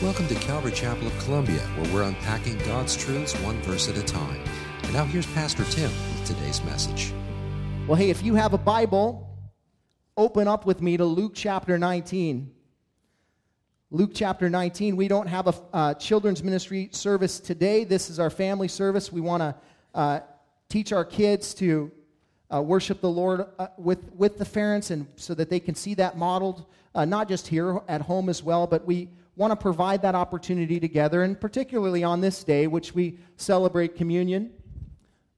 Welcome to Calvary Chapel of Columbia, where we're unpacking God's truths one verse at a time. And now here's Pastor Tim with today's message. Well, hey, if you have a Bible, open up with me to Luke chapter 19. Luke chapter 19. We don't have a uh, children's ministry service today. This is our family service. We want to uh, teach our kids to uh, worship the Lord uh, with, with the parents and so that they can see that modeled, uh, not just here at home as well, but we want to provide that opportunity together, and particularly on this day, which we celebrate communion,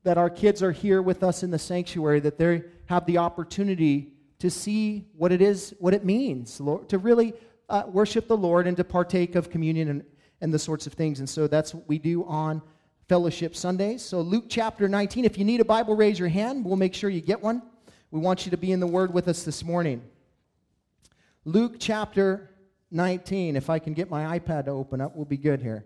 that our kids are here with us in the sanctuary, that they have the opportunity to see what it is, what it means, Lord, to really uh, worship the Lord and to partake of communion and, and the sorts of things. And so that's what we do on Fellowship Sundays. So, Luke chapter 19, if you need a Bible, raise your hand. We'll make sure you get one. We want you to be in the Word with us this morning. Luke chapter 19. If I can get my iPad to open up, we'll be good here.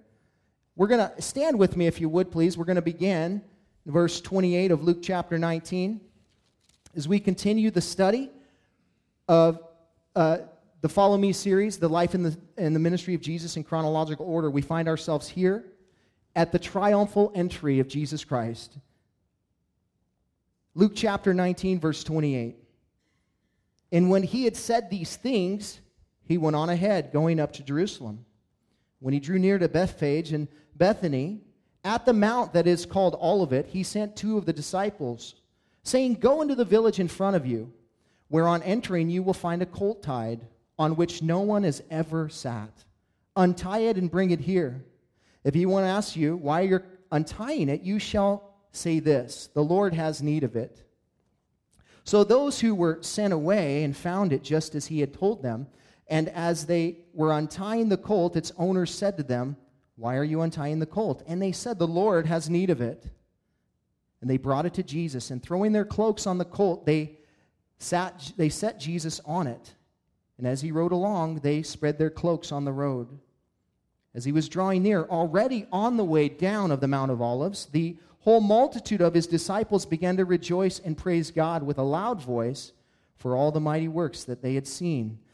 We're going to stand with me, if you would, please. We're going to begin verse 28 of Luke chapter 19 as we continue the study of uh, the Follow Me series, the life and the, and the ministry of Jesus in chronological order. We find ourselves here at the triumphal entry of Jesus Christ. Luke chapter 19, verse 28. And when he had said these things, he went on ahead, going up to Jerusalem. When he drew near to Bethphage and Bethany, at the mount that is called Olivet, he sent two of the disciples, saying, Go into the village in front of you, where on entering you will find a colt tied, on which no one has ever sat. Untie it and bring it here. If anyone asks you why you're untying it, you shall say this The Lord has need of it. So those who were sent away and found it just as he had told them, and as they were untying the colt, its owner said to them, Why are you untying the colt? And they said, The Lord has need of it. And they brought it to Jesus, and throwing their cloaks on the colt, they, sat, they set Jesus on it. And as he rode along, they spread their cloaks on the road. As he was drawing near, already on the way down of the Mount of Olives, the whole multitude of his disciples began to rejoice and praise God with a loud voice for all the mighty works that they had seen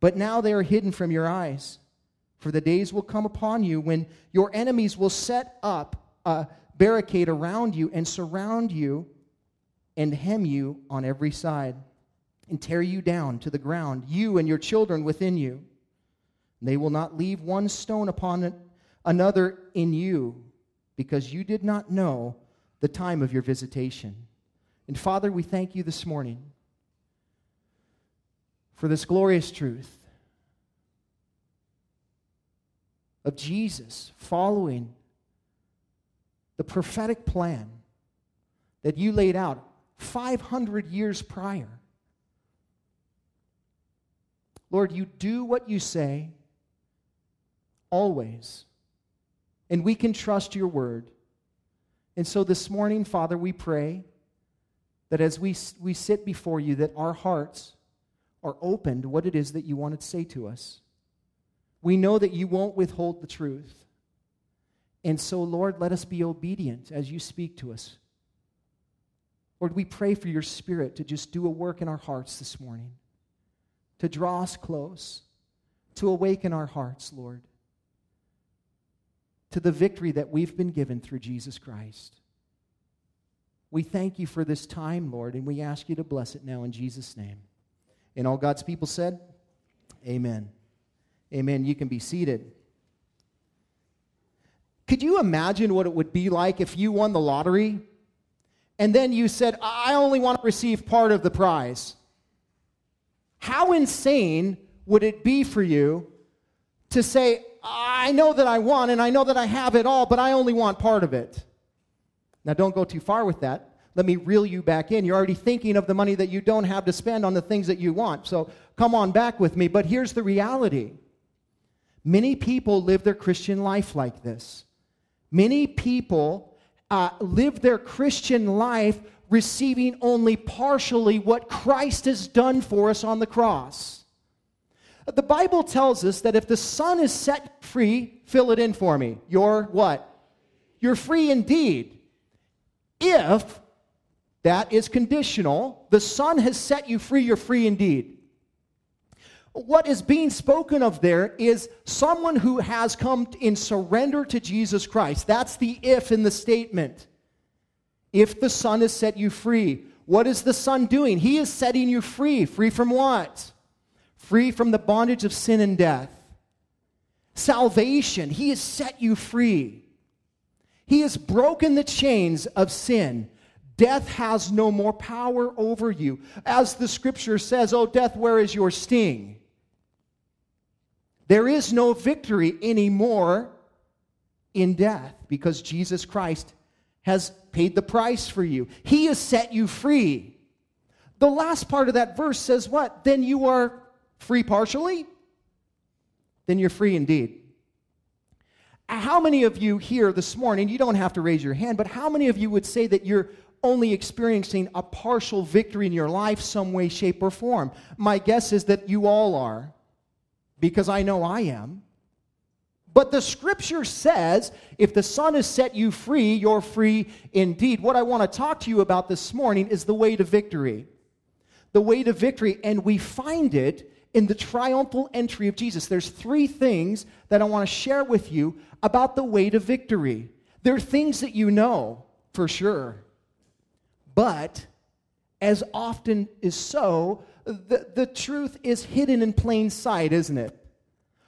but now they are hidden from your eyes. For the days will come upon you when your enemies will set up a barricade around you and surround you and hem you on every side and tear you down to the ground, you and your children within you. They will not leave one stone upon another in you because you did not know the time of your visitation. And Father, we thank you this morning for this glorious truth of Jesus following the prophetic plan that you laid out 500 years prior. Lord, you do what you say always, and we can trust your word. And so this morning, Father, we pray that as we, we sit before you, that our hearts are open to what it is that you want to say to us. We know that you won't withhold the truth. And so, Lord, let us be obedient as you speak to us. Lord, we pray for your spirit to just do a work in our hearts this morning, to draw us close, to awaken our hearts, Lord, to the victory that we've been given through Jesus Christ. We thank you for this time, Lord, and we ask you to bless it now in Jesus' name. And all God's people said, Amen. Amen. You can be seated. Could you imagine what it would be like if you won the lottery and then you said, I only want to receive part of the prize? How insane would it be for you to say, I know that I won and I know that I have it all, but I only want part of it? Now, don't go too far with that let me reel you back in. You're already thinking of the money that you don't have to spend on the things that you want. So come on back with me. But here's the reality Many people live their Christian life like this. Many people uh, live their Christian life receiving only partially what Christ has done for us on the cross. The Bible tells us that if the Son is set free, fill it in for me. You're what? You're free indeed. If that is conditional, the Son has set you free, you're free indeed. What is being spoken of there is someone who has come in surrender to Jesus Christ. That's the if in the statement. If the Son has set you free, what is the Son doing? He is setting you free. Free from what? Free from the bondage of sin and death. Salvation. He has set you free. He has broken the chains of sin. Death has no more power over you. As the scripture says, Oh, death, where is your sting? There is no victory anymore in death because Jesus Christ has paid the price for you. He has set you free. The last part of that verse says what? Then you are free partially? Then you're free indeed. How many of you here this morning, you don't have to raise your hand, but how many of you would say that you're only experiencing a partial victory in your life, some way, shape, or form? My guess is that you all are, because I know I am. But the scripture says if the Son has set you free, you're free indeed. What I want to talk to you about this morning is the way to victory. The way to victory, and we find it in the triumphal entry of Jesus. There's three things that I want to share with you about the way to victory. There are things that you know for sure, but as often is so, the, the truth is hidden in plain sight, isn't it?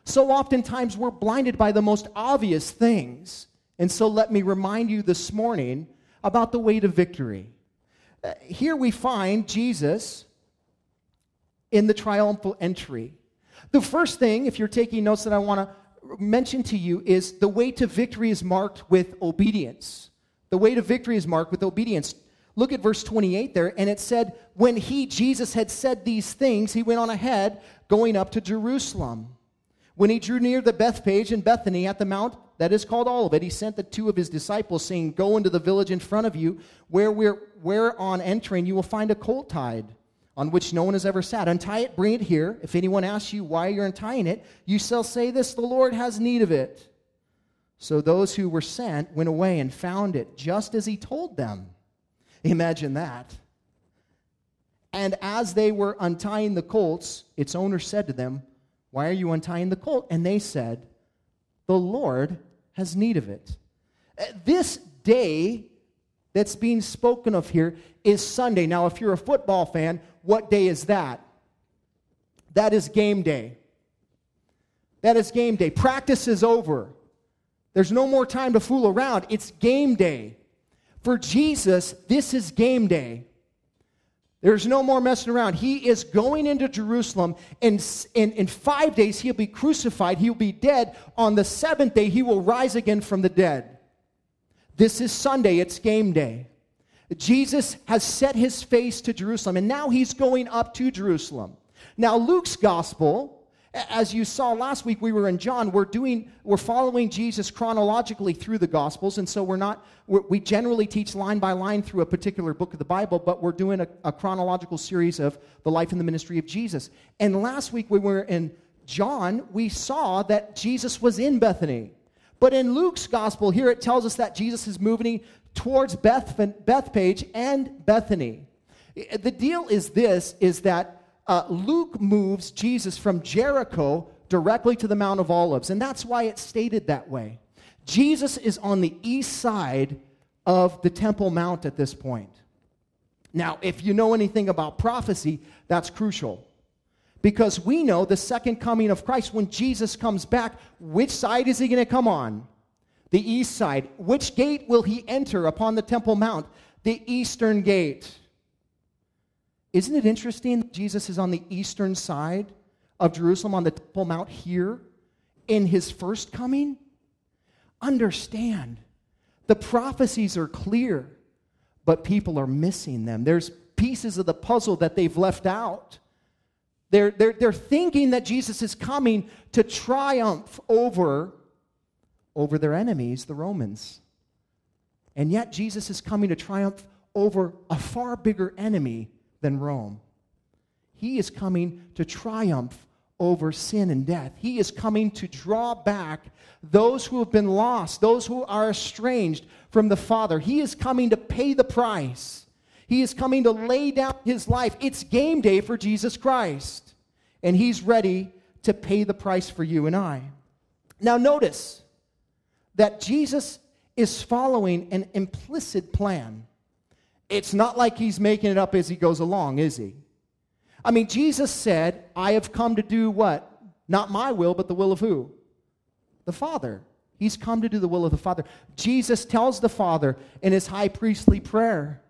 So oftentimes we're blinded by the most obvious things. And so let me remind you this morning about the way to victory. Uh, here we find Jesus in the triumphal entry. The first thing, if you're taking notes, that I want to mention to you is the way to victory is marked with obedience. The way to victory is marked with obedience. Look at verse 28 there, and it said, When he, Jesus, had said these things, he went on ahead, going up to Jerusalem. When he drew near the Bethphage and Bethany at the mount that is called Olivet, he sent the two of his disciples, saying, Go into the village in front of you, where, we're, where on entering you will find a colt tied, on which no one has ever sat. Untie it, bring it here. If anyone asks you why you're untying it, you shall say this The Lord has need of it. So those who were sent went away and found it, just as he told them. Imagine that. And as they were untying the colts, its owner said to them, why are you untying the colt? And they said, The Lord has need of it. Uh, this day that's being spoken of here is Sunday. Now, if you're a football fan, what day is that? That is game day. That is game day. Practice is over. There's no more time to fool around. It's game day. For Jesus, this is game day. There's no more messing around. He is going into Jerusalem. In, in, in five days, he'll be crucified. He'll be dead. On the seventh day, he will rise again from the dead. This is Sunday. It's game day. Jesus has set his face to Jerusalem, and now he's going up to Jerusalem. Now, Luke's gospel as you saw last week, we were in John. We're doing, we're following Jesus chronologically through the Gospels, and so we're not. We're, we generally teach line by line through a particular book of the Bible, but we're doing a, a chronological series of the life and the ministry of Jesus. And last week, we were in John. We saw that Jesus was in Bethany, but in Luke's Gospel here, it tells us that Jesus is moving towards Beth, Bethphage and Bethany. The deal is this: is that uh, Luke moves Jesus from Jericho directly to the Mount of Olives, and that's why it's stated that way. Jesus is on the east side of the Temple Mount at this point. Now, if you know anything about prophecy, that's crucial. Because we know the second coming of Christ, when Jesus comes back, which side is he going to come on? The east side. Which gate will he enter upon the Temple Mount? The eastern gate. Isn't it interesting that Jesus is on the eastern side of Jerusalem on the Temple Mount here in his first coming? Understand, the prophecies are clear, but people are missing them. There's pieces of the puzzle that they've left out. They're, they're, they're thinking that Jesus is coming to triumph over, over their enemies, the Romans. And yet, Jesus is coming to triumph over a far bigger enemy than Rome. He is coming to triumph over sin and death. He is coming to draw back those who have been lost, those who are estranged from the Father. He is coming to pay the price. He is coming to lay down his life. It's game day for Jesus Christ. And he's ready to pay the price for you and I. Now, notice that Jesus is following an implicit plan. It's not like he's making it up as he goes along, is he? I mean, Jesus said, I have come to do what? Not my will, but the will of who? The Father. He's come to do the will of the Father. Jesus tells the Father in his high priestly prayer,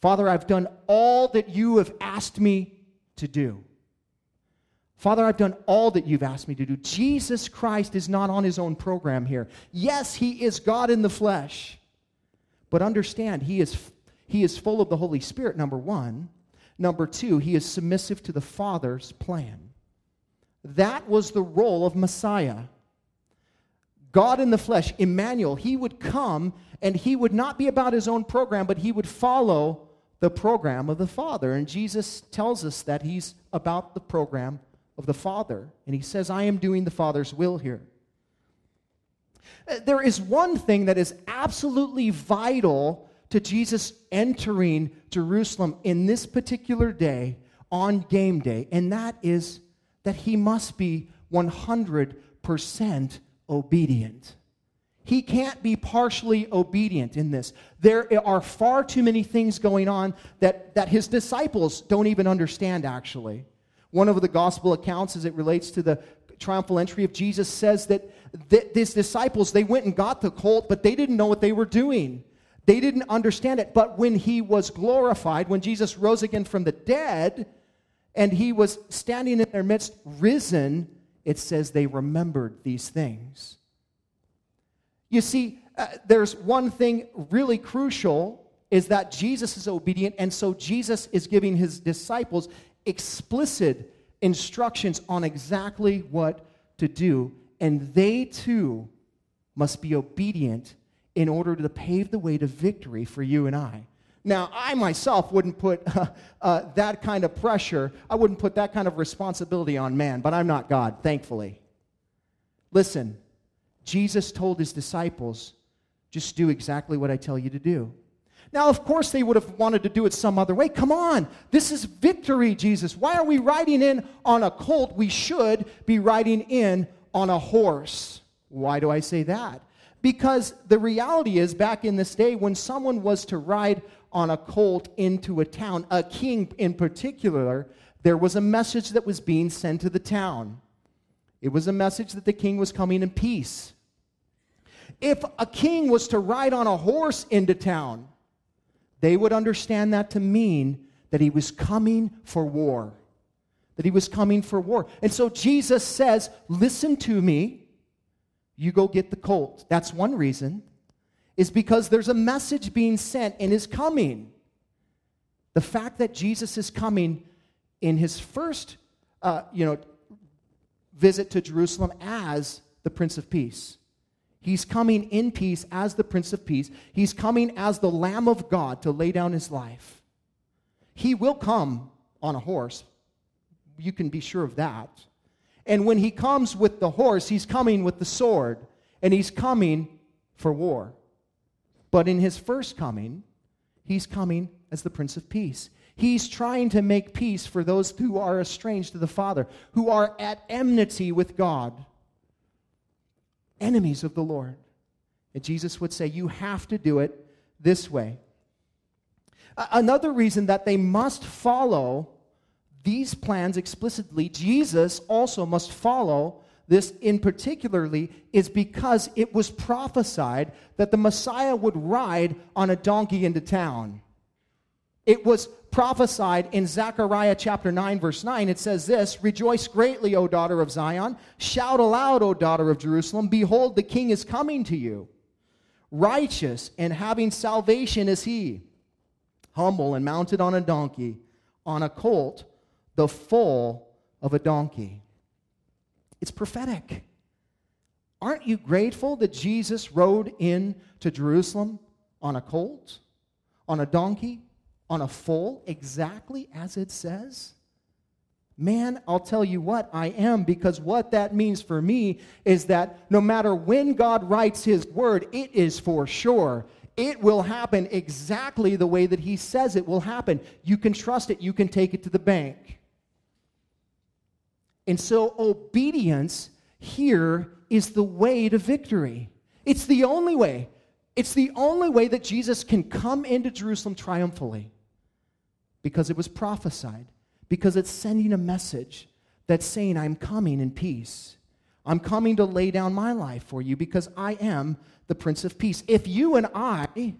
Father, I've done all that you have asked me to do. Father, I've done all that you've asked me to do. Jesus Christ is not on his own program here. Yes, he is God in the flesh. But understand, he is, he is full of the Holy Spirit, number one. Number two, he is submissive to the Father's plan. That was the role of Messiah. God in the flesh, Emmanuel, he would come and he would not be about his own program, but he would follow the program of the Father. And Jesus tells us that he's about the program of the Father. And he says, I am doing the Father's will here. Uh, there is one thing that is absolutely vital to Jesus entering Jerusalem in this particular day on game day, and that is that he must be 100% obedient. He can't be partially obedient in this. There are far too many things going on that, that his disciples don't even understand, actually. One of the gospel accounts, as it relates to the triumphal entry of Jesus, says that th- his disciples, they went and got the colt, but they didn't know what they were doing. They didn't understand it. But when he was glorified, when Jesus rose again from the dead, and he was standing in their midst, risen, it says they remembered these things. You see, uh, there's one thing really crucial is that Jesus is obedient, and so Jesus is giving his disciples explicit instructions on exactly what to do, and they too must be obedient in order to pave the way to victory for you and I. Now, I myself wouldn't put uh, uh, that kind of pressure, I wouldn't put that kind of responsibility on man, but I'm not God, thankfully. Listen, Jesus told his disciples, just do exactly what I tell you to do. Now, of course, they would have wanted to do it some other way. Come on, this is victory, Jesus. Why are we riding in on a colt? We should be riding in on a horse. Why do I say that? Because the reality is, back in this day, when someone was to ride on a colt into a town, a king in particular, there was a message that was being sent to the town. It was a message that the king was coming in peace. If a king was to ride on a horse into town, they would understand that to mean that he was coming for war. That he was coming for war. And so Jesus says, Listen to me you go get the colt. That's one reason, is because there's a message being sent and is coming. The fact that Jesus is coming in his first, uh, you know, visit to Jerusalem as the Prince of Peace. He's coming in peace as the Prince of Peace. He's coming as the Lamb of God to lay down his life. He will come on a horse. You can be sure of that. And when he comes with the horse, he's coming with the sword, and he's coming for war. But in his first coming, he's coming as the Prince of Peace. He's trying to make peace for those who are estranged to the Father, who are at enmity with God, enemies of the Lord. And Jesus would say, You have to do it this way. Another reason that they must follow these plans explicitly, Jesus also must follow this in particularly is because it was prophesied that the Messiah would ride on a donkey into town. It was prophesied in Zechariah chapter 9, verse 9. It says this Rejoice greatly, O daughter of Zion. Shout aloud, O daughter of Jerusalem. Behold, the king is coming to you. Righteous and having salvation is he, humble and mounted on a donkey, on a colt the foal of a donkey. It's prophetic. Aren't you grateful that Jesus rode in to Jerusalem on a colt, on a donkey, on a foal, exactly as it says? Man, I'll tell you what, I am, because what that means for me is that no matter when God writes His word, it is for sure. It will happen exactly the way that He says it will happen. You can trust it, you can take it to the bank. And so, obedience here is the way to victory. It's the only way. It's the only way that Jesus can come into Jerusalem triumphantly because it was prophesied because it's sending a message that's saying, I'm coming in peace. I'm coming to lay down my life for you because I am the Prince of Peace. If you and I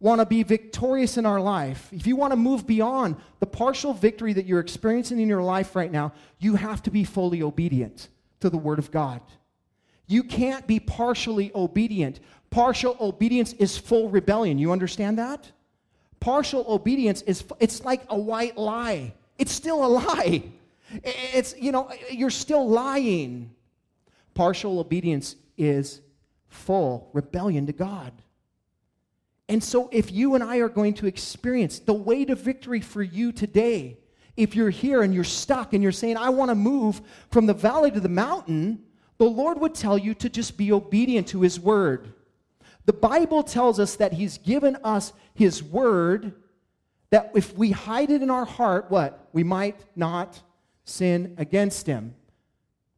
want to be victorious in our life, if you want to move beyond the partial victory that you're experiencing in your life right now, you have to be fully obedient to the Word of God. You can't be partially obedient. Partial obedience is full rebellion. You understand that? Partial obedience is it's like a white lie. It's still a lie. It's, you know, you're still lying. Partial obedience is full rebellion to God. And so, if you and I are going to experience the way to victory for you today, if you're here and you're stuck and you're saying, I want to move from the valley to the mountain, the Lord would tell you to just be obedient to His word. The Bible tells us that He's given us His word that if we hide it in our heart, what? We might not sin against him.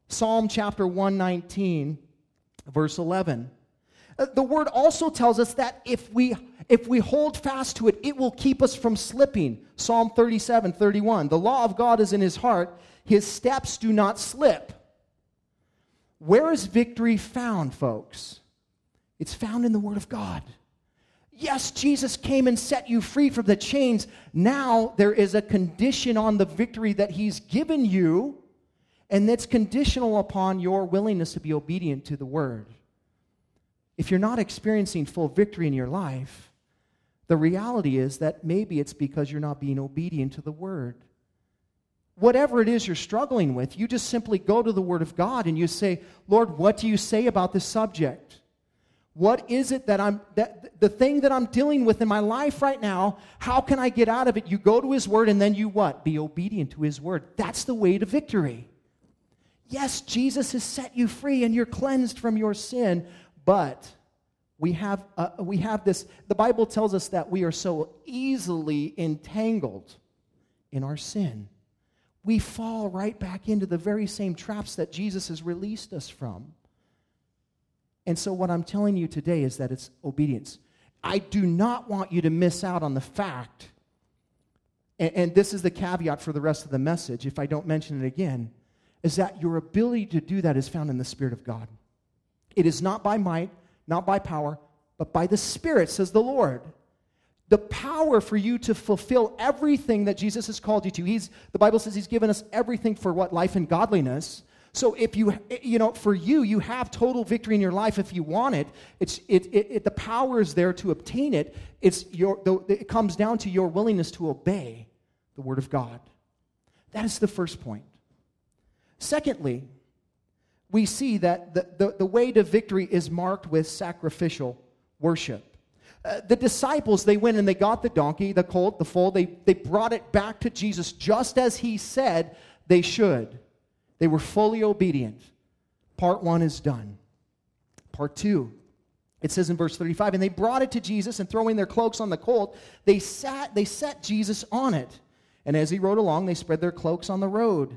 Psalm chapter 119, verse 11. Uh, the word also tells us that if we if we hold fast to it, it will keep us from slipping. Psalm 37, 31. The law of God is in his heart, his steps do not slip. Where is victory found, folks? It's found in the Word of God. Yes, Jesus came and set you free from the chains. Now there is a condition on the victory that He's given you, and that's conditional upon your willingness to be obedient to the Word. If you're not experiencing full victory in your life, the reality is that maybe it's because you're not being obedient to the Word. Whatever it is you're struggling with, you just simply go to the Word of God and you say, Lord, what do you say about this subject? What is it that I'm, that, the thing that I'm dealing with in my life right now, how can I get out of it? You go to His Word and then you what? Be obedient to His Word. That's the way to victory. Yes, Jesus has set you free and you're cleansed from your sin, but we have, uh, we have this, the Bible tells us that we are so easily entangled in our sin. We fall right back into the very same traps that Jesus has released us from. And so, what I'm telling you today is that it's obedience. I do not want you to miss out on the fact, and, and, this is the caveat for the rest of the message, if I don't mention it again, is that your ability to do that is found in the Spirit of God. It is not by might, not by power, but by the Spirit, says the Lord. The power for you to fulfill everything that Jesus has called you to. He's, the Bible says He's given us everything for what? Life and godliness. So if you, you know, for you, you have total victory in your life if you want it. It's, it, it, it the power is there to obtain it. It's your, it comes down to your willingness to obey the word of God. That is the first point. Secondly, we see that the, the, the way to victory is marked with sacrificial worship. Uh, the disciples, they went and they got the donkey, the colt, the foal, they, they brought it back to Jesus just as he said they should. They were fully obedient. Part one is done. Part two, it says in verse 35, and they brought it to Jesus, and throwing their cloaks on the colt, they sat, they set Jesus on it. And as he rode along, they spread their cloaks on the road.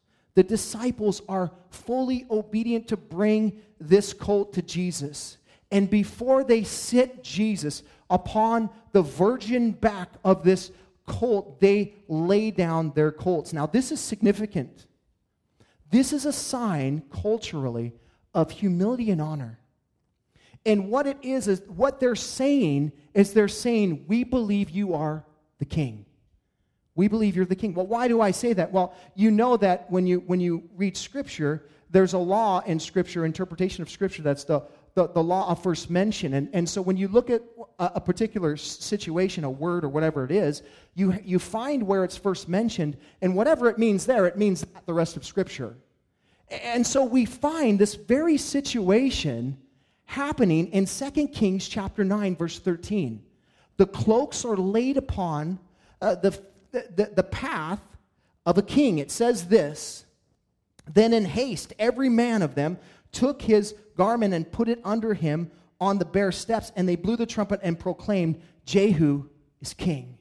The disciples are fully obedient to bring this colt to Jesus. And before they sit Jesus upon the virgin back of this colt, they lay down their colts. Now, this is significant. This is a sign culturally of humility and honor. And what it is, is what they're saying is they're saying, We believe you are the king. We believe you're the king. Well, why do I say that? Well, you know that when you when you read scripture, there's a law in scripture, interpretation of scripture that's the the, the law of first mention. And, and so when you look at a, a particular situation, a word or whatever it is, you, you find where it's first mentioned, and whatever it means there, it means the rest of Scripture. And so we find this very situation happening in 2 Kings chapter 9, verse 13. The cloaks are laid upon uh, the, the, the path of a king. It says this Then in haste, every man of them took his garment and put it under him on the bare steps, and they blew the trumpet and proclaimed, Jehu is king.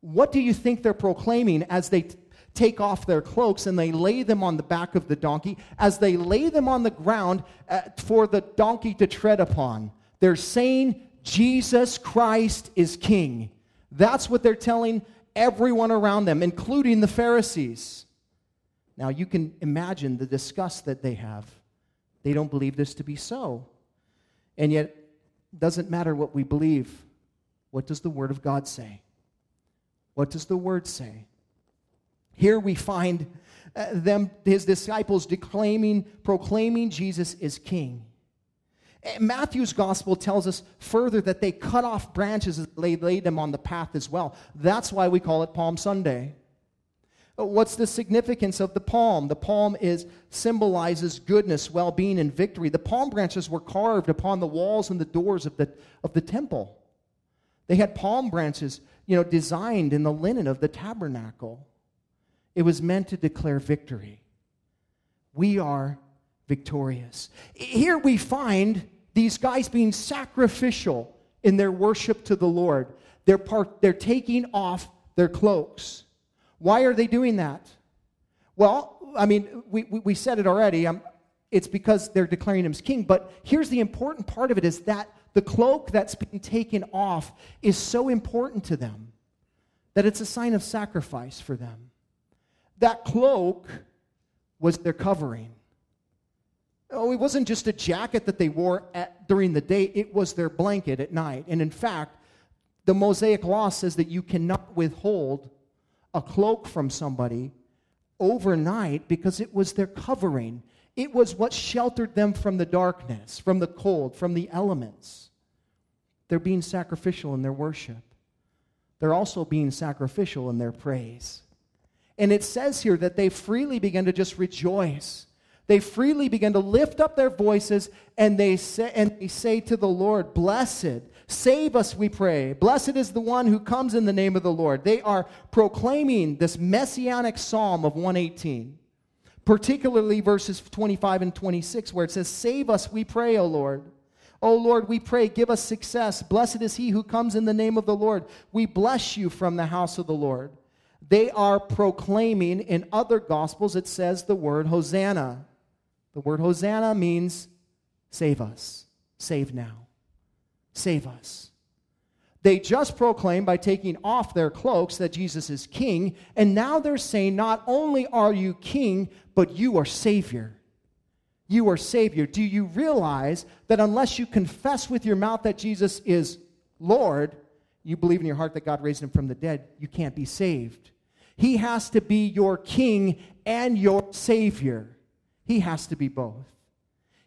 What do you think they're proclaiming as they t- take off their cloaks and they lay them on the back of the donkey? As they lay them on the ground uh, for the donkey to tread upon, they're saying, Jesus Christ is king. That's what they're telling everyone around them, including the Pharisees. Now, you can imagine the disgust that they have. They don't believe this to be so. And yet, it doesn't matter what we believe. What does the Word of God say? What does the Word say? Here we find uh, them, his disciples, declaiming, proclaiming Jesus is King. Eh, Matthew's gospel tells us further that they cut off branches and they laid them on the path as well. That's why we call it Palm Sunday. What's the significance of the palm? The palm is symbolizes goodness, well-being, and victory. The palm branches were carved upon the walls and the doors of the, of the temple. They had palm branches, you know, designed in the linen of the tabernacle. It was meant to declare victory. We are victorious. Here we find these guys being sacrificial in their worship to the Lord. They're, part, they're taking off their cloaks. Why are they doing that? Well, I mean, we, we, we said it already. Um, it's because they're declaring him as king. But here's the important part of it is that the cloak that's being taken off is so important to them that it's a sign of sacrifice for them. That cloak was their covering. Oh, it wasn't just a jacket that they wore at, during the day, it was their blanket at night. And in fact, the Mosaic law says that you cannot withhold a cloak from somebody overnight because it was their covering. It was what sheltered them from the darkness, from the cold, from the elements. They're being sacrificial in their worship. They're also being sacrificial in their praise. And it says here that they freely began to just rejoice. They freely begin to lift up their voices and they say, and they say to the Lord, Blessed, Save us, we pray. Blessed is the one who comes in the name of the Lord. They are proclaiming this messianic psalm of 118, particularly verses 25 and 26, where it says, Save us, we pray, O Lord. O Lord, we pray, give us success. Blessed is he who comes in the name of the Lord. We bless you from the house of the Lord. They are proclaiming, in other gospels, it says the word Hosanna. The word Hosanna means save us, save now save us. They just proclaimed by taking off their cloaks that Jesus is king, and now they're saying, Not only are you king, but you are Savior. You are Savior. Do you realize that unless you confess with your mouth that Jesus is Lord, you believe in your heart that God raised him from the dead, you can't be saved. He has to be your king and your Savior. He has to be both.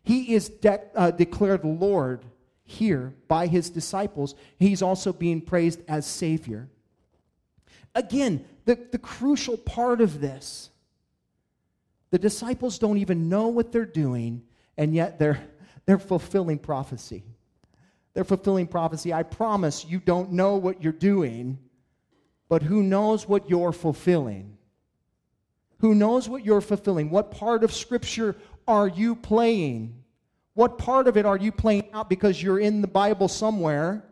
He is de- uh, declared Lord here by his disciples, he's also being praised as Savior. Again, the, the crucial part of this the disciples don't even know what they're doing, and yet they're, they're fulfilling prophecy. They're fulfilling prophecy. I promise you don't know what you're doing, but who knows what you're fulfilling? Who knows what you're fulfilling? What part of Scripture are you playing? What part of it are you playing out because you're in the Bible somewhere?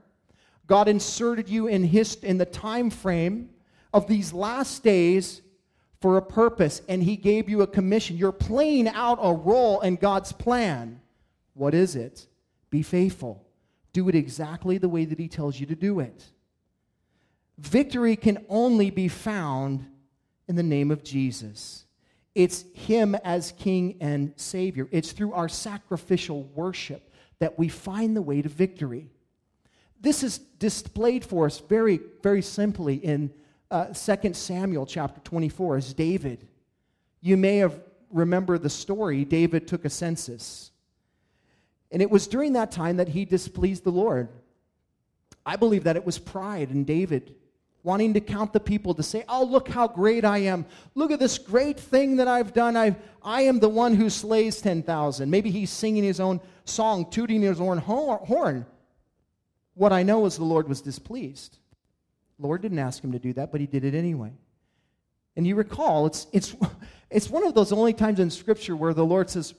God inserted you in his in the time frame of these last days for a purpose and he gave you a commission. You're playing out a role in God's plan. What is it? Be faithful. Do it exactly the way that he tells you to do it. Victory can only be found in the name of Jesus. It's Him as King and Savior. It's through our sacrificial worship that we find the way to victory. This is displayed for us very, very simply in uh, 2 Samuel chapter 24 as David. You may have remembered the story. David took a census. And it was during that time that he displeased the Lord. I believe that it was pride in David wanting to count the people to say, Oh, look how great I am. Look at this great thing that I've done. i I am the one who slays 10,000. Maybe he's singing his own song, tooting his own horn. What I know is the Lord was displeased. The Lord didn't ask him to do that, but he did it anyway. And you recall, it's, it's, it's one of those only times in Scripture where the Lord says,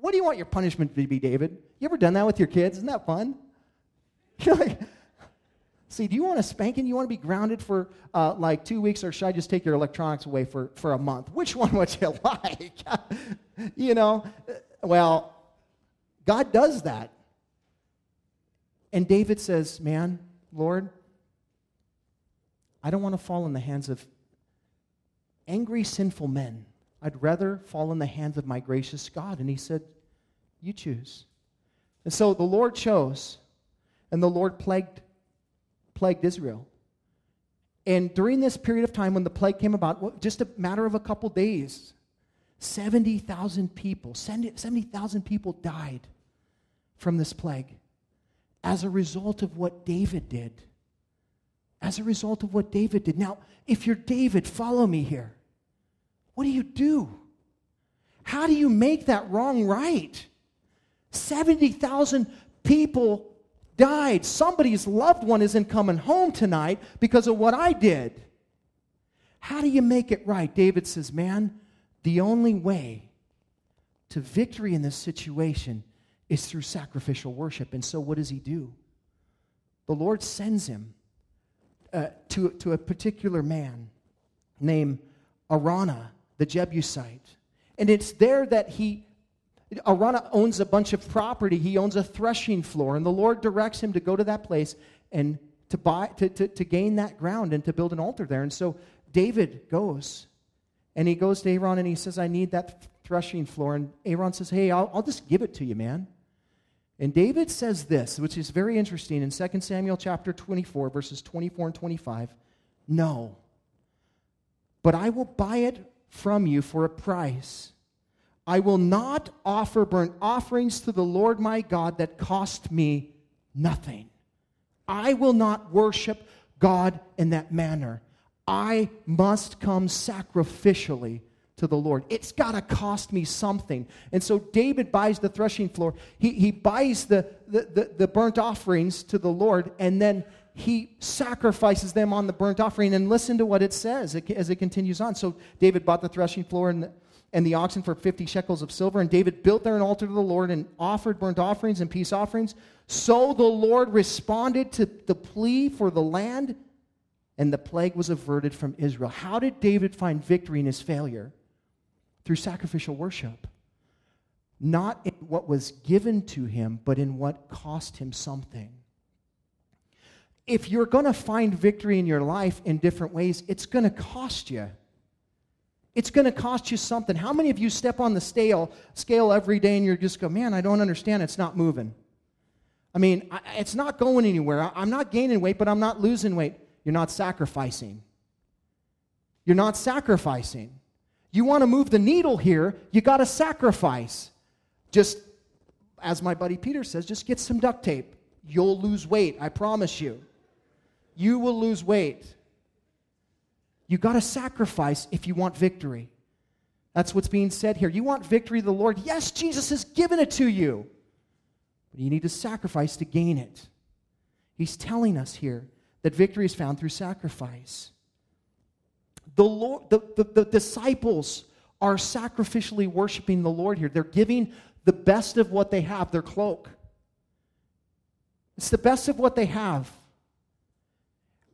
What do you want your punishment to be, David? You ever done that with your kids? Isn't that fun? You're like, See, do you want a spanking? You want to be grounded for uh, like two weeks, or should I just take your electronics away for, for a month? Which one would you like? you know, well, God does that. And David says, Man, Lord, I don't want to fall in the hands of angry, sinful men. I'd rather fall in the hands of my gracious God. And he said, You choose. And so the Lord chose, and the Lord plagued plagued Israel. And during this period of time when the plague came about, just a matter of a couple days, 70,000 people, 70,000 people died from this plague as a result of what David did. As a result of what David did. Now, if you're David, follow me here. What do you do? How do you make that wrong right? 70,000 people died. Somebody's loved one isn't coming home tonight because of what I did. How do you make it right? David says, Man, the only way to victory in this situation is through sacrificial worship. And so, what does he do? The Lord sends him uh, to, to a particular man named Araunah, the Jebusite. And it's there that he Araunah owns a bunch of property. He owns a threshing floor, and the Lord directs him to go to that place and to buy to, to, to gain that ground and to build an altar there. And so David goes, and he goes to Aaron and he says, I need that threshing floor. And Aaron says, Hey, I'll, I'll just give it to you, man. And David says this, which is very interesting in 2 Samuel chapter 24, verses 24 and 25. No, but I will buy it from you for a price I will not offer burnt offerings to the Lord my God that cost me nothing. I will not worship God in that manner. I must come sacrificially to the Lord. It's got to cost me something. And so David buys the threshing floor. He, he buys the, the, the, the burnt offerings to the Lord, and then he sacrifices them on the burnt offering. And listen to what it says as it continues on. So David bought the threshing floor and the, and the oxen for 50 shekels of silver. And David built there an altar to the Lord and offered burnt offerings and peace offerings. So the Lord responded to the plea for the land, and the plague was averted from Israel. How did David find victory in his failure? Through sacrificial worship. Not in what was given to him, but in what cost him something. If you're going to find victory in your life in different ways, it's going to cost you. It's going to cost you something. How many of you step on the scale, scale every day and you just go, man, I don't understand. It's not moving. I mean, I, it's not going anywhere. I, I'm not gaining weight, but I'm not losing weight. You're not sacrificing. You're not sacrificing. You want to move the needle here, you got to sacrifice. Just as my buddy Peter says, just get some duct tape. You'll lose weight, I promise you. You will lose weight. You got to sacrifice if you want victory. That's what's being said here. You want victory, of the Lord? Yes, Jesus has given it to you. But you need to sacrifice to gain it. He's telling us here that victory is found through sacrifice. The, Lord, the, the, the disciples are sacrificially worshiping the Lord here. They're giving the best of what they have, their cloak. It's the best of what they have.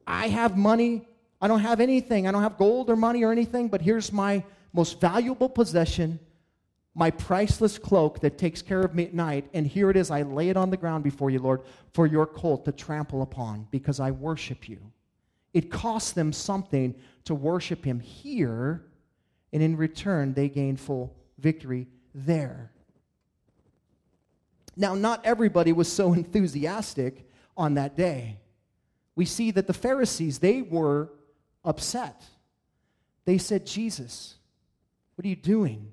I have money I don't have anything. I don't have gold or money or anything, but here's my most valuable possession my priceless cloak that takes care of me at night. And here it is. I lay it on the ground before you, Lord, for your colt to trample upon because I worship you. It costs them something to worship him here, and in return, they gain full victory there. Now, not everybody was so enthusiastic on that day. We see that the Pharisees, they were upset. They said, Jesus, what are you doing?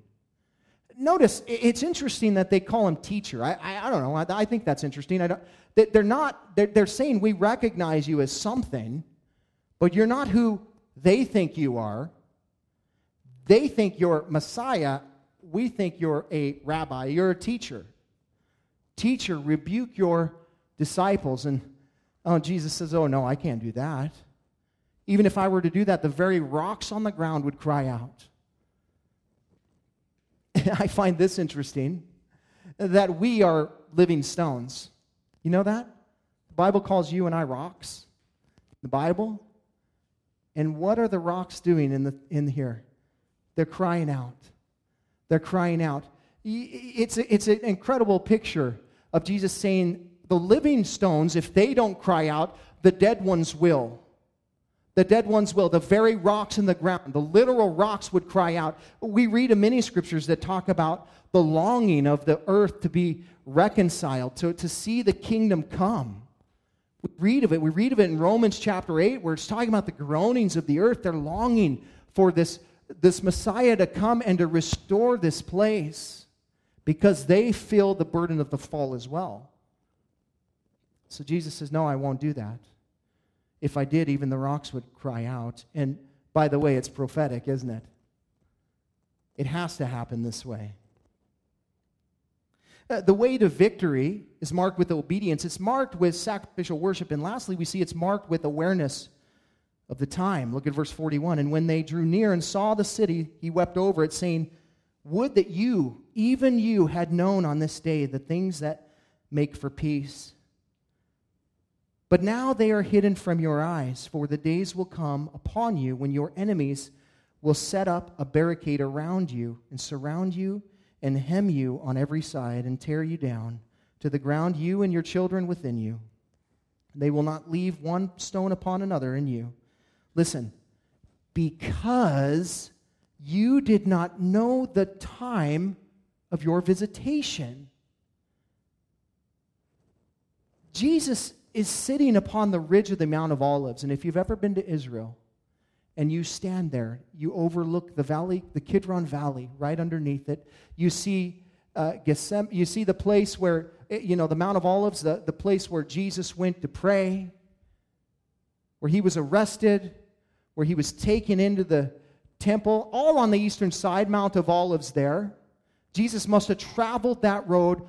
Notice, it's interesting that they call him teacher. I, I, I don't know. I, I, think that's interesting. I don't, they're not, they're, they're saying we recognize you as something, but you're not who they think you are. They think you're Messiah. We think you're a rabbi. You're a teacher. Teacher, rebuke your disciples. And oh, Jesus says, Oh, no, I can't do that. Even if I were to do that, the very rocks on the ground would cry out. I find this interesting that we are living stones. You know that? The Bible calls you and I rocks. The Bible. And what are the rocks doing in, the, in here? They're crying out. They're crying out. It's, a, it's an incredible picture of Jesus saying, The living stones, if they don't cry out, the dead ones will. The dead ones will. The very rocks in the ground, the literal rocks would cry out. We read in many scriptures that talk about the longing of the earth to be reconciled, to, to see the kingdom come. We read of it. We read of it in Romans chapter 8, where it's talking about the groanings of the earth. They're longing for this, this Messiah to come and to restore this place because they feel the burden of the fall as well. So Jesus says, No, I won't do that. If I did, even the rocks would cry out. And by the way, it's prophetic, isn't it? It has to happen this way. Uh, the way to victory is marked with obedience. It's marked with sacrificial worship. And lastly, we see it's marked with awareness of the time. Look at verse 41. And when they drew near and saw the city, he wept over it, saying, Would that you, even you, had known on this day the things that make for peace. But now they are hidden from your eyes, for the days will come upon you when your enemies will set up a barricade around you and surround you and hem you on every side and tear you down to the ground, you and your children within you. They will not leave one stone upon another in you. Listen, because you did not know the time of your visitation. Jesus is sitting upon the ridge of the Mount of Olives. And if you've ever been to Israel, and you stand there. You overlook the valley, the Kidron Valley, right underneath it. You see uh, you see the place where, eh, you know, the Mount of Olives, the, the place where Jesus went to pray, where he was arrested, where he was taken into the temple, all on the eastern side, Mount of Olives there. Jesus must have traveled that road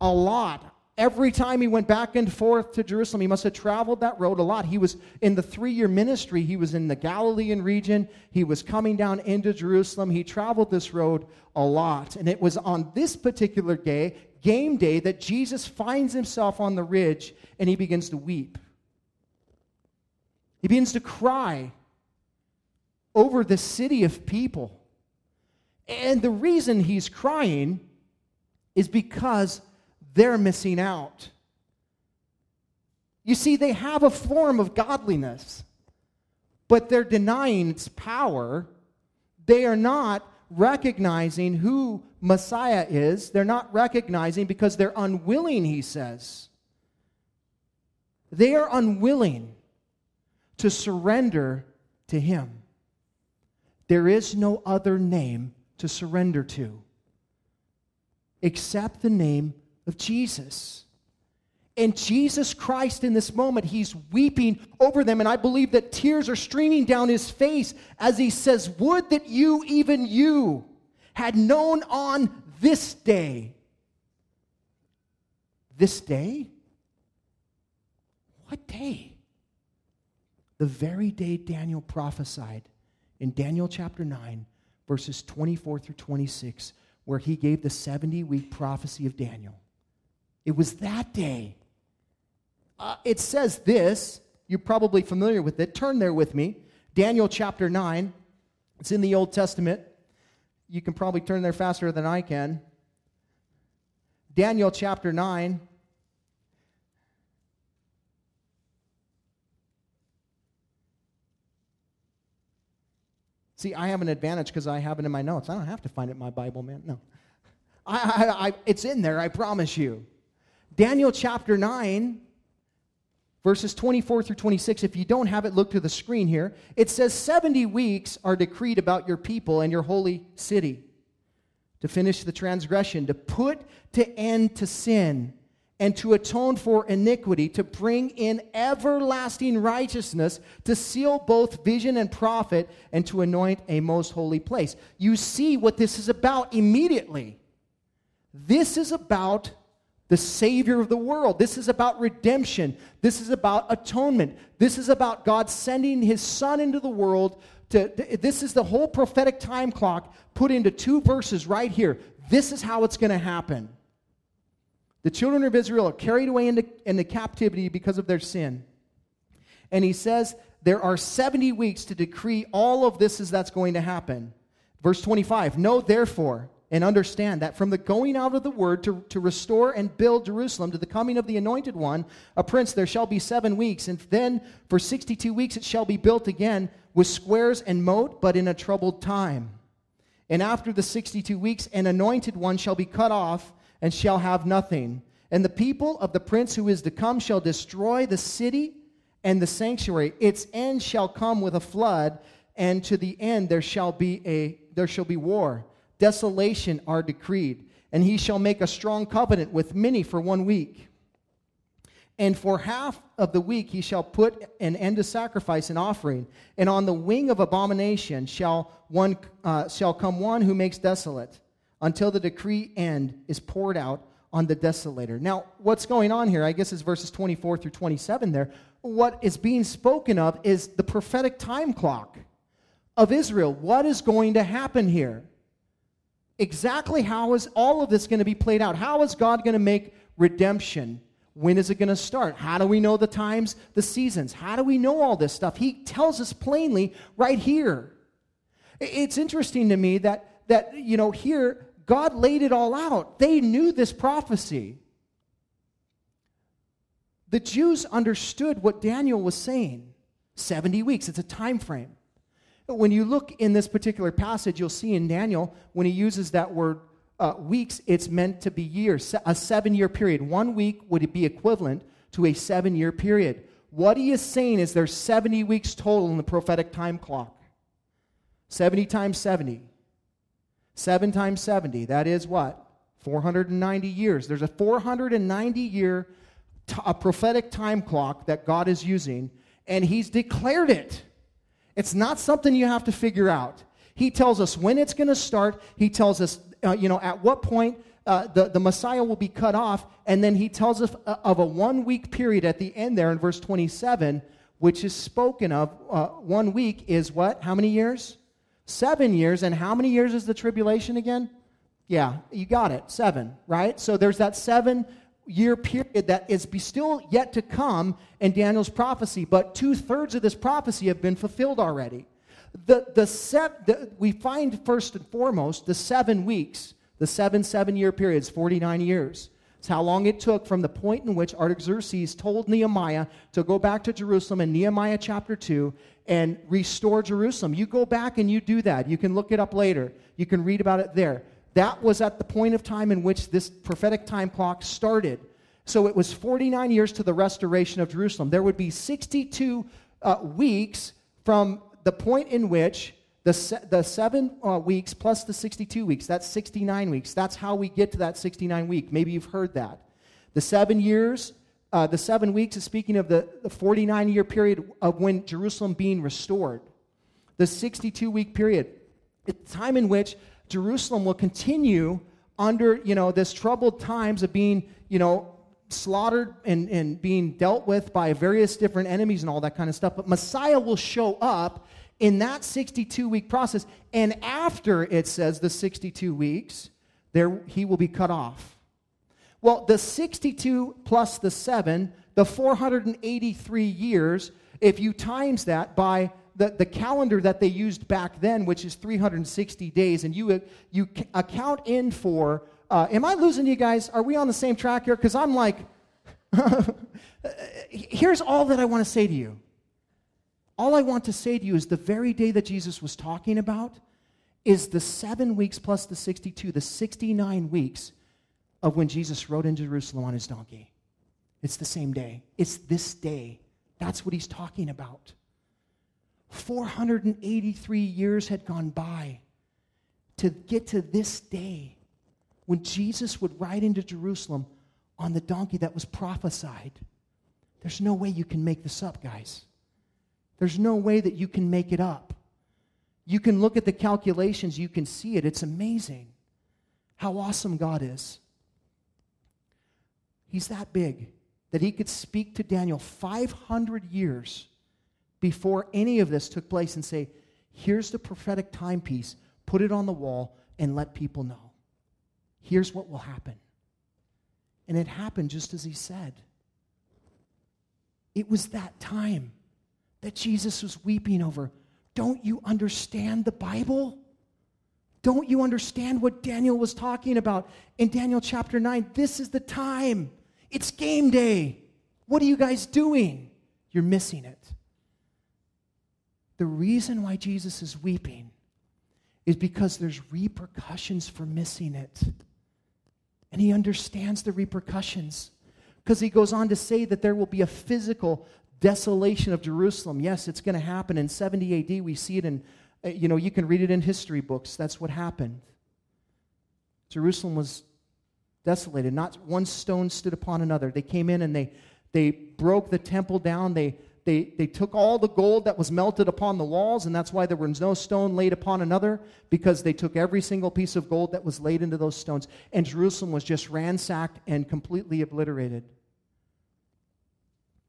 a lot Every time he went back and forth to Jerusalem, he must have traveled that road a lot. He was in the three year ministry, he was in the Galilean region, he was coming down into Jerusalem. He traveled this road a lot. And it was on this particular day, game day, that Jesus finds himself on the ridge and he begins to weep. He begins to cry over the city of people. And the reason he's crying is because they're missing out. You see, they have a form of godliness, but they're denying its power. They are not recognizing who Messiah is. They're not recognizing because they're unwilling, he says. They are unwilling to surrender to him. There is no other name to surrender to except the name of Jesus. And Jesus Christ, in this moment, he's weeping over them. And I believe that tears are streaming down his face as he says, Would that you, even you, had known on this day. This day? What day? The very day Daniel prophesied in Daniel chapter 9, verses 24 through 26, where he gave the 70 week prophecy of Daniel. It was that day. Uh, it says this. You're probably familiar with it. Turn there with me. Daniel chapter 9. It's in the Old Testament. You can probably turn there faster than I can. Daniel chapter 9. See, I have an advantage because I have it in my notes. I don't have to find it in my Bible, man. No. I, I, I, it's in there, I promise you. Daniel chapter 9, verses 24 through 26. If you don't have it, look to the screen here. It says 70 weeks are decreed about your people and your holy city to finish the transgression, to put to end to sin and to atone for iniquity, to bring in everlasting righteousness, to seal both vision and prophet, and to anoint a most holy place. You see what this is about immediately. This is about the Savior of the world. This is about redemption. This is about atonement. This is about God sending His Son into the world. To, this is the whole prophetic time clock put into two verses right here. This is how it's going to happen. The children of Israel are carried away into, into captivity because of their sin. And he says there are 70 weeks to decree all of this as that's going to happen. Verse 25 Know therefore and understand that from the going out of the word to, to restore and build Jerusalem to the coming of the anointed one, a prince, there shall be seven weeks. And then for 62 weeks it shall be built again with squares and moat, but in a troubled time. And after the 62 weeks, an anointed one shall be cut off and shall have nothing. And the people of the prince who is to come shall destroy the city and the sanctuary. Its end shall come with a flood, and to the end there shall be a there shall be war. Desolation are decreed, and he shall make a strong covenant with many for one week. And for half of the week he shall put an end to sacrifice and offering, and on the wing of abomination shall one uh, shall come one who makes desolate until the decree end is poured out on the desolator. Now, what's going on here, I guess, is verses 24 through 27 there. What is being spoken of is the prophetic time clock of Israel. What is going to happen here? Exactly how is all of this going to be played out? How is God going to make redemption? When is it going to start? How do we know the times, the seasons? How do we know all this stuff? He tells us plainly right here. It's interesting to me that that you know here God laid it all out. They knew this prophecy. The Jews understood what Daniel was saying 70 weeks, it's a time frame. When you look in this particular passage, you'll see in Daniel, when he uses that word uh, weeks, it's meant to be years, a seven year period. One week would be equivalent to a seven year period. What he is saying is there's 70 weeks total in the prophetic time clock. 70 times 70. 7 times 70, that is what? 490 years. There's a 490 year t- a prophetic time clock that God is using, and He's declared it. It's not something you have to figure out. He tells us when it's going to start. He tells us, uh, you know, at what point uh, the, the Messiah will be cut off. And then he tells us uh, of a one week period at the end there in verse 27, which is spoken of. Uh, one week is what? How many years? Seven years. And how many years is the tribulation again? Yeah, you got it. Seven, right? So there's that seven year period that is still yet to come in Daniel's prophecy, but two thirds of this prophecy have been fulfilled already. The, the, set, the, we find first and foremost the seven weeks, the seven seven year periods, 49 years. It's how long it took from the point in which Artaxerxes told Nehemiah to go back to Jerusalem in Nehemiah chapter 2 and restore Jerusalem. You go back and you do that. You can look it up later, you can read about it there. That was at the point of time in which this prophetic time clock started. So it was 49 years to the restoration of Jerusalem. There would be 62 uh, weeks from the point in which the, se- the seven uh, weeks plus the 62 weeks, that's 69 weeks. That's how we get to that 69 week. Maybe you've heard that. The seven years, uh, the seven weeks is speaking of the, the 49 year period of when Jerusalem being restored. The 62 week period, the time in which Jerusalem will continue under, you know, this troubled times of being, you know, slaughtered and, and being dealt with by various different enemies and all that kind of stuff. But Messiah will show up in that 62 week process. And after it says the 62 weeks, there he will be cut off. Well, the 62 plus the 7, the 483 years, if you times that by the, the calendar that they used back then, which is 360 days, and you, you account in for, uh, am I losing you guys? Are we on the same track here? Because I'm like, here's all that I want to say to you All I want to say to you is the very day that Jesus was talking about is the seven weeks plus the 62, the 69 weeks of when Jesus rode into Jerusalem on his donkey. It's the same day. It's this day. That's what he's talking about. 483 years had gone by to get to this day when Jesus would ride into Jerusalem on the donkey that was prophesied. There's no way you can make this up, guys. There's no way that you can make it up. You can look at the calculations, you can see it. It's amazing how awesome God is. He's that big that he could speak to Daniel 500 years before any of this took place and say, Here's the prophetic timepiece, put it on the wall, and let people know. Here's what will happen. And it happened just as he said. It was that time that Jesus was weeping over. Don't you understand the Bible? Don't you understand what Daniel was talking about in Daniel chapter 9? This is the time. It's game day. What are you guys doing? You're missing it. The reason why Jesus is weeping is because there's repercussions for missing it. And he understands the repercussions because he goes on to say that there will be a physical desolation of Jerusalem. Yes, it's going to happen in 70 AD. We see it in, uh, you know, you can read it in history books. That's what happened. Jerusalem was desolated. Not one stone stood upon another. They came in and they, they broke the temple down. They, they, they took all the gold that was melted upon the walls, and that's why there was no stone laid upon another, because they took every single piece of gold that was laid into those stones. And Jerusalem was just ransacked and completely obliterated.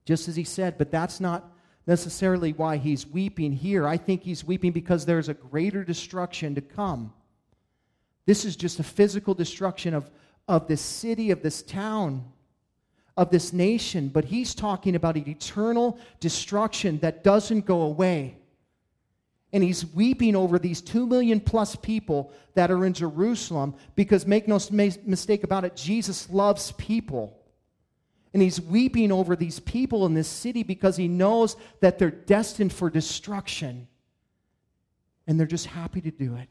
Just as he said, but that's not necessarily why he's weeping here. I think he's weeping because there's a greater destruction to come. This is just a physical destruction of, of this city, of this town of this nation, but he's talking about an eternal destruction that doesn't go away. And he's weeping over these two million plus people that are in Jerusalem because, make no mistake about it, Jesus loves people. And he's weeping over these people in this city because he knows that they're destined for destruction. And they're just happy to do it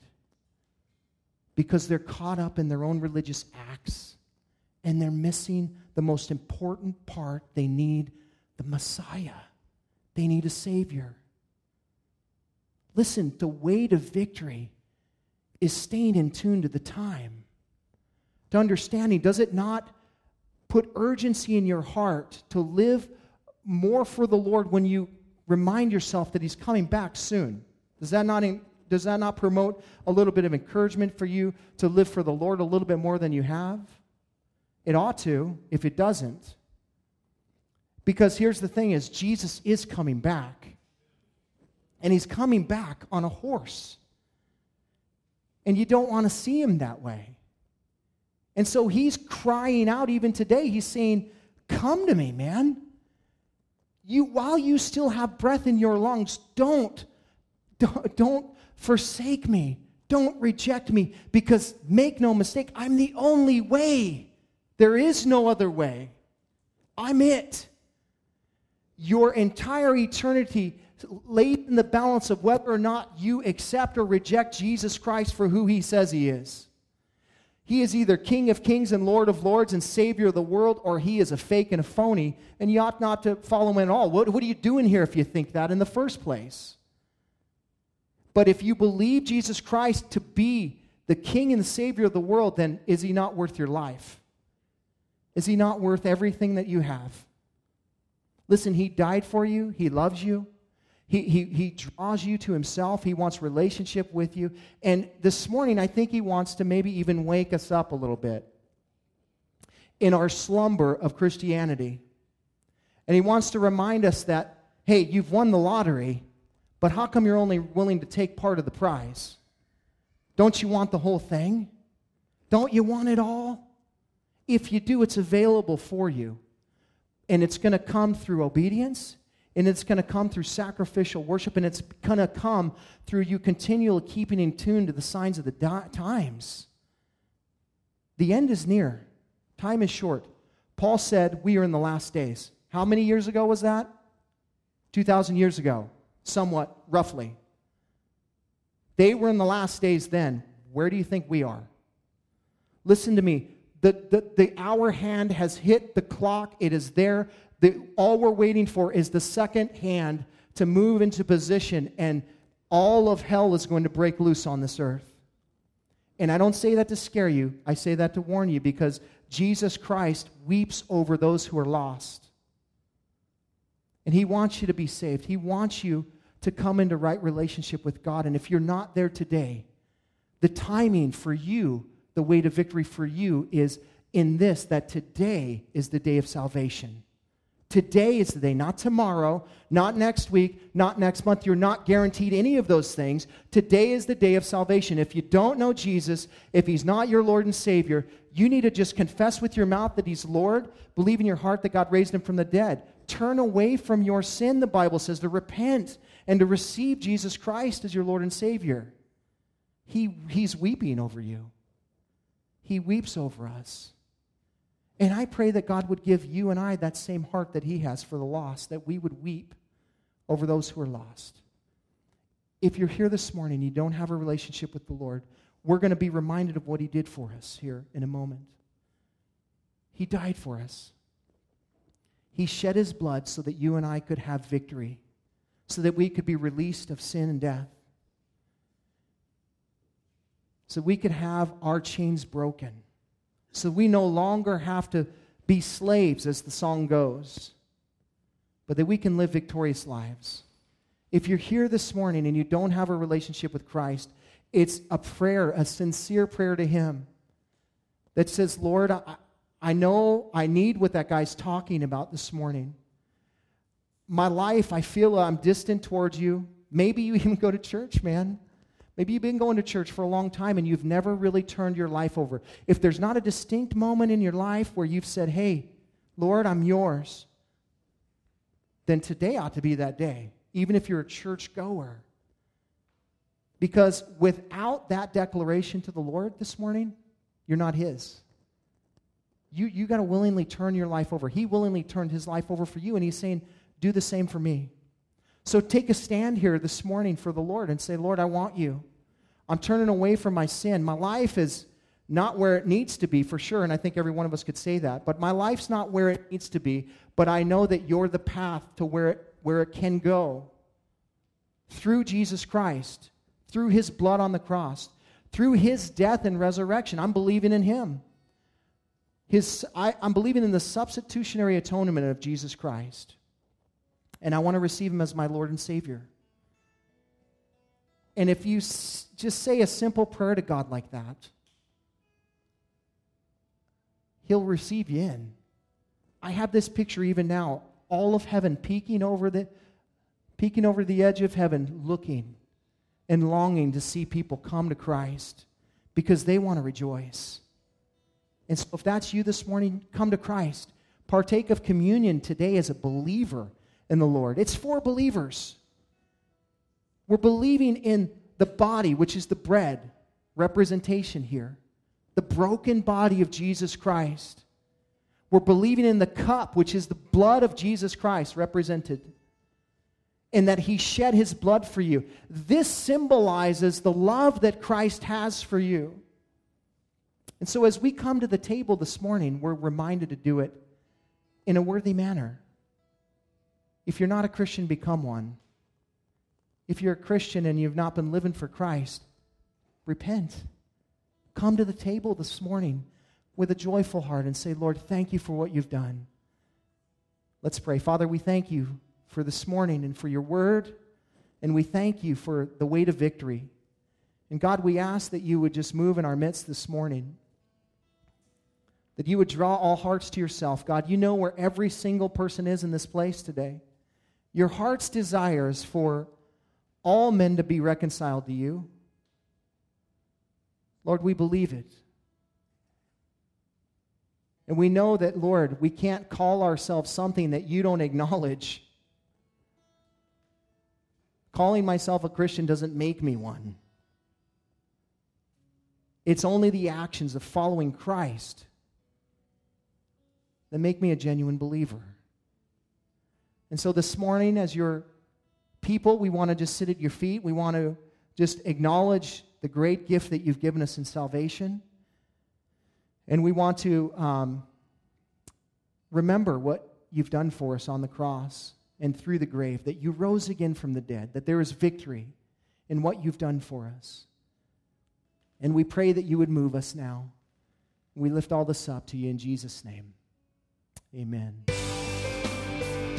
because they're caught up in their own religious acts and they're missing the most important part. They need the Messiah, they need a Savior. Listen, the way to victory is staying in tune to the time, to understanding. Does it not put urgency in your heart to live more for the Lord when you remind yourself that He's coming back soon? Does that not, does that not promote a little bit of encouragement for you to live for the Lord a little bit more than you have? It ought to, if it doesn't. Because here's the thing is Jesus is coming back. And he's coming back on a horse. And you don't want to see him that way. And so he's crying out even today. He's saying, "Come to me, man. You while you still have breath in your lungs, don't don't, don't forsake me. Don't reject me because make no mistake, I'm the only way. There is no other way. I'm it. Your entire eternity laid in the balance of whether or not you accept or reject Jesus Christ for who he says he is. He is either King of kings and Lord of lords and Savior of the world, or he is a fake and a phony, and you ought not to follow him at all. What, what are you doing here if you think that in the first place? But if you believe Jesus Christ to be the King and Savior of the world, then is he not worth your life? Is he not worth everything that you have? Listen, he died for you, he loves you. He, he, he draws you to himself. He wants relationship with you. And this morning, I think he wants to maybe even wake us up a little bit in our slumber of Christianity. And he wants to remind us that, hey, you've won the lottery, but how come you're only willing to take part of the prize? Don't you want the whole thing? Don't you want it all? If you do, it's available for you. And it's going to come through obedience, and it's going to come through sacrificial worship, and it's going to come through you continually keeping in tune to the signs of the di- times. The end is near, time is short. Paul said, We are in the last days. How many years ago was that? 2,000 years ago. somewhat roughly. They were in the last days then. Where do you think we are? Listen to me. The, the, the hour hand has hit the clock, it is there. The, all we're waiting for is the second hand to move into position, and all of hell is going to break loose on this earth. And I don't say that to scare you, I say that to warn you because Jesus Christ weeps over those who are lost. And He wants you to be saved. He wants you to come into right relationship with God. And if you're not there today, the timing for you, the way to victory for you is in this that today is the day of salvation. Today is the day, not tomorrow, not next week, not next month. You're not guaranteed any of those things. Today is the day of salvation. If you don't know Jesus, if he's not your Lord and Savior, you need to just confess with your mouth that he's Lord, believe in your heart that God raised him from the dead. Turn away from your sin, the Bible says, to repent and to receive Jesus Christ as your Lord and Savior. He, he's weeping over you, He weeps over us. And I pray that God would give you and I that same heart that He has for the lost, that we would weep over those who are lost. If you're here this morning and you don't have a relationship with the Lord, we're going to be reminded of what He did for us here in a moment. He died for us. He shed His blood so that you and I could have victory, so that we could be released of sin and death, so we could have our chains broken so we no longer have to be slaves, as the song goes, but that we can live victorious lives. If you're here this morning and you don't have a relationship with Christ, it's a prayer, a sincere prayer to Him that says, Lord, I, I know I need what that guy's talking about this morning. My life, I feel I'm distant towards you. Maybe you even go to church, man. Maybe you've been going to church for a long time and you've never really turned your life over. If there's not a distinct moment in your life where you've said, Hey, Lord, I'm yours, then today ought to be that day, even if you're a church goer. Because without that declaration to the Lord this morning, you're not His. You, you got to willingly turn your life over. He willingly turned His life over for you, and He's saying, Do the same for me. So take a stand here this morning for the Lord and say, Lord, I want you. I'm turning away from my sin. My life is not where it needs to be for sure, and I think every one of us could say that. But my life's not where it needs to be, but I know that you're the path to where it, where it can go. Through Jesus Christ, through his blood on the cross, through his death and resurrection. I'm believing in him. His, I, I'm believing in the substitutionary atonement of Jesus Christ and I want to receive him as my Lord and Savior. And if you s- just say a simple prayer to God like that, he'll receive you in. I have this picture even now, all of heaven peeking over the peeking over the edge of heaven, looking and longing to see people come to Christ because they want to rejoice. And so if that's you this morning, come to Christ. Partake of communion today as a believer in the Lord. It's for believers. We're believing in the body, which is the bread, representation here, the broken body of Jesus Christ. We're believing in the cup, which is the blood of Jesus Christ, represented, and that he shed his blood for you. This symbolizes the love that Christ has for you. And so, as we come to the table this morning, we're reminded to do it in a worthy manner. If you're not a Christian, become one. If you're a Christian and you've not been living for Christ, repent. Come to the table this morning with a joyful heart and say, Lord, thank you for what you've done. Let's pray. Father, we thank you for this morning and for your word, and we thank you for the way to victory. And God, we ask that you would just move in our midst this morning that you would draw all hearts to yourself. God, you know where every single person is in this place today. Your heart's desire is for all men to be reconciled to you. Lord, we believe it. And we know that, Lord, we can't call ourselves something that you don't acknowledge. Calling myself a Christian doesn't make me one. It's only the actions of following Christ that make me a genuine believer. And so this morning, as you're people, we want to just sit at your feet. We want to just acknowledge the great gift that you've given us in salvation. And we want to um, remember what you've done for us on the cross and through the grave, that you rose again from the dead, that there is victory in what you've done for us. And we pray that you would move us now. We lift all this up to you in Jesus' name. Amen.